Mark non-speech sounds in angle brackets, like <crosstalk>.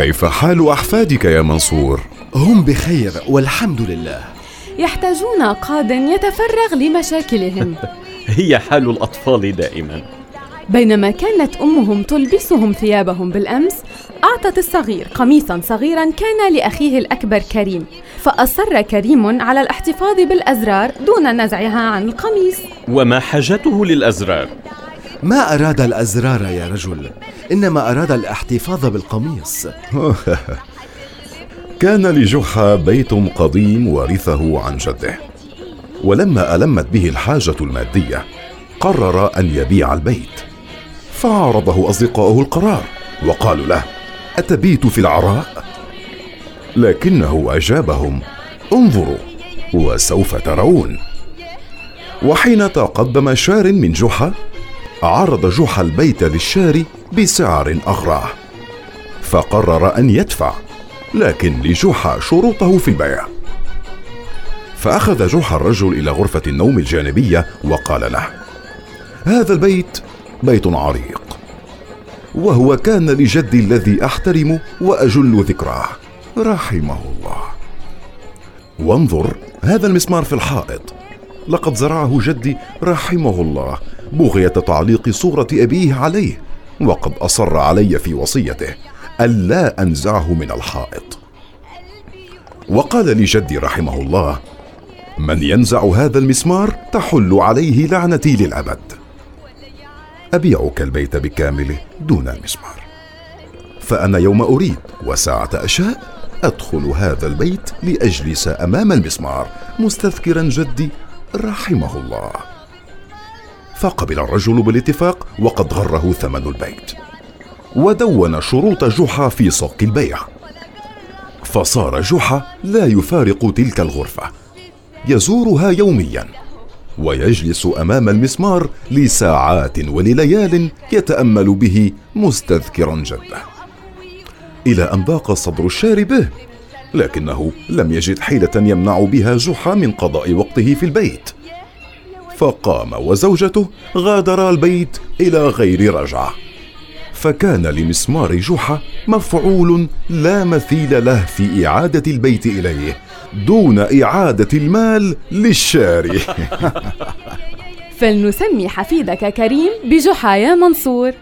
كيف حال أحفادك يا منصور؟ هم بخير والحمد لله يحتاجون قاد يتفرغ لمشاكلهم <laughs> هي حال الأطفال دائما بينما كانت أمهم تلبسهم ثيابهم بالأمس أعطت الصغير قميصا صغيرا كان لأخيه الأكبر كريم فأصر كريم على الاحتفاظ بالأزرار دون نزعها عن القميص وما حاجته للأزرار؟ ما أراد الأزرار يا رجل؟ إنما أراد الإحتفاظ بالقميص. <laughs> كان لجحا بيت قديم ورثه عن جده. ولما ألمت به الحاجة المادية قرر أن يبيع البيت. فعارضه أصدقاؤه القرار وقالوا له أتبيت في العراء؟ لكنه أجابهم انظروا وسوف ترون. وحين تقدم شار من جحا عرض جحا البيت للشاري بسعر أغراه. فقرر أن يدفع لكن لجحا شروطه في البيع. فأخذ جحا الرجل إلى غرفة النوم الجانبية وقال له هذا البيت بيت عريق وهو كان لجدي الذي أحترم وأجل ذكراه. رحمه الله. وانظر هذا المسمار في الحائط. لقد زرعه جدي رحمه الله بغية تعليق صورة أبيه عليه وقد أصر علي في وصيته ألا أنزعه من الحائط. وقال لي جدي رحمه الله من ينزع هذا المسمار تحل عليه لعنتي للأبد. أبيعك البيت بكامله دون المسمار. فأنا يوم أريد وساعة أشاء أدخل هذا البيت لأجلس أمام المسمار مستذكرا جدي رحمه الله فقبل الرجل بالاتفاق وقد غره ثمن البيت. ودون شروط جحا في صك البيع. فصار جحا لا يفارق تلك الغرفة. يزورها يوميا. ويجلس أمام المسمار لساعات ولليال يتأمل به مستذكرا جده إلى أن ضاق صدر الشاري به لكنه لم يجد حيلة يمنع بها جحا من قضاء وقته في البيت. فقام وزوجته غادرا البيت إلى غير رجعه فكان لمسمار جحا مفعول لا مثيل له في إعادة البيت إليه دون إعادة المال للشاري. <laughs> فلنسمي حفيدك كريم بجحا يا منصور.